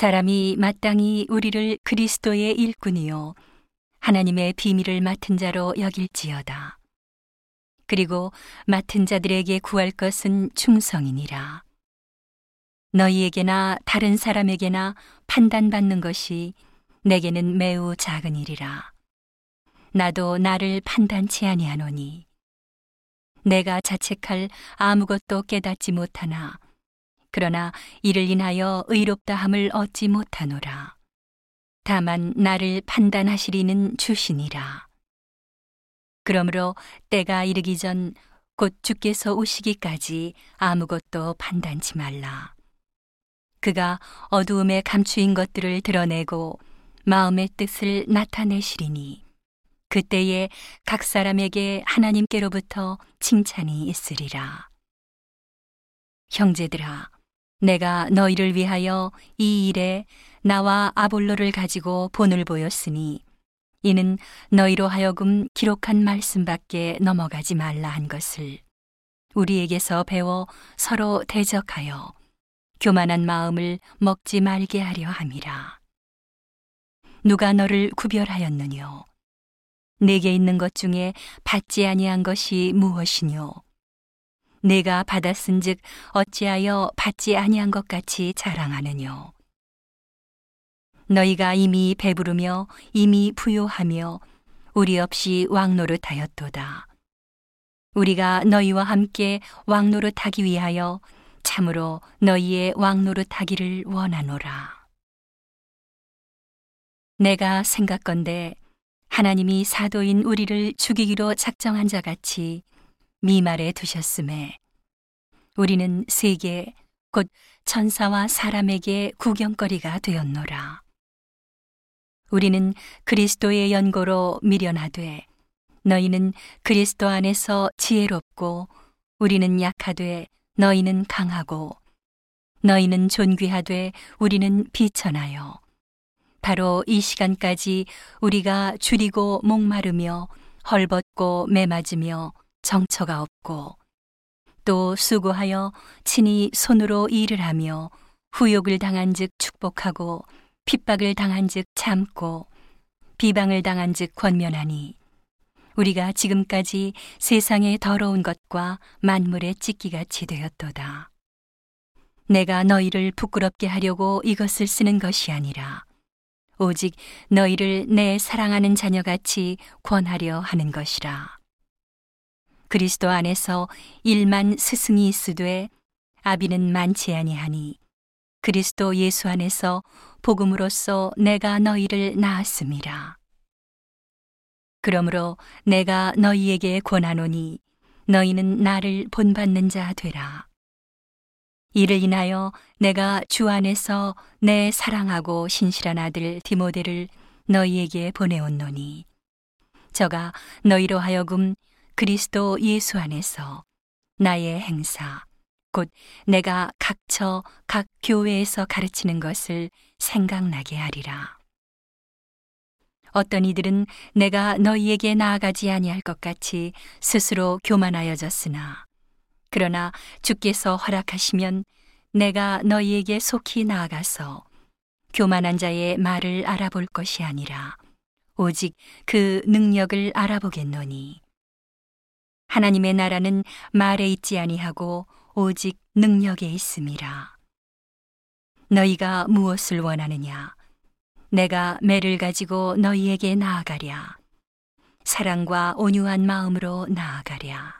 사람이 마땅히 우리를 그리스도의 일꾼이요 하나님의 비밀을 맡은 자로 여길지어다. 그리고 맡은 자들에게 구할 것은 충성이니라. 너희에게나 다른 사람에게나 판단받는 것이 내게는 매우 작은 일이라. 나도 나를 판단치 아니하노니 내가 자책할 아무것도 깨닫지 못하나 그러나 이를 인하여 의롭다함을 얻지 못하노라. 다만 나를 판단하시리는 주시니라. 그러므로 때가 이르기 전 곧 주께서 오시기까지 아무것도 판단치 말라. 그가 어두움에 감추인 것들을 드러내고 마음의 뜻을 나타내시리니 그때에 각 사람에게 하나님께로부터 칭찬이 있으리라. 형제들아, 내가 너희를 위하여 이 일에 나와 아볼로를 가지고 본을 보였으니 이는 너희로 하여금 기록한 말씀밖에 넘어가지 말라 한 것을 우리에게서 배워 서로 대적하여 교만한 마음을 먹지 말게 하려 함이라. 누가 너를 구별하였느뇨? 내게 있는 것 중에 받지 아니한 것이 무엇이뇨? 내가 받았은즉 어찌하여 받지 아니한 것 같이 자랑하느뇨? 너희가 이미 배부르며 이미 부요하며 우리 없이 왕노릇하였도다. 우리가 너희와 함께 왕노릇하기 위하여 참으로 너희의 왕노릇하기를 원하노라. 내가 생각건대 하나님이 사도인 우리를 죽이기로 작정한 자 같이 미말에 두셨음에 우리는 세계 곧 천사와 사람에게 구경거리가 되었노라. 우리는 그리스도의 연고로 미련하되 너희는 그리스도 안에서 지혜롭고 우리는 약하되 너희는 강하고 너희는 존귀하되 우리는 비천하여 바로 이 시간까지 우리가 줄이고 목마르며 헐벗고 매맞으며 정처가 없고 또 수고하여 친히 손으로 일을 하며 후욕을 당한 즉 축복하고 핍박을 당한 즉 참고 비방을 당한 즉 권면하니 우리가 지금까지 세상의 더러운 것과 만물의 찢기같이 되었도다. 내가 너희를 부끄럽게 하려고 이것을 쓰는 것이 아니라 오직 너희를 내 사랑하는 자녀같이 권하려 하는 것이라. 그리스도 안에서 일만 스승이 있으되 아비는 많지 아니하니 그리스도 예수 안에서 복음으로써 내가 너희를 낳았음이라. 그러므로 내가 너희에게 권하노니 너희는 나를 본받는 자 되라. 이를 인하여 내가 주 안에서 내 사랑하고 신실한 아들 디모데를 너희에게 보내었노니 저가 너희로 하여금 그리스도 예수 안에서 나의 행사 곧 내가 각처 각 교회에서 가르치는 것을 생각나게 하리라. 어떤 이들은 내가 너희에게 나아가지 아니할 것 같이 스스로 교만하여졌으나 그러나 주께서 허락하시면 내가 너희에게 속히 나아가서 교만한 자의 말을 알아볼 것이 아니라 오직 그 능력을 알아보겠노니 하나님의 나라는 말에 있지 아니하고 오직 능력에 있음이라. 너희가 무엇을 원하느냐? 내가 매를 가지고 너희에게 나아가랴. 사랑과 온유한 마음으로 나아가랴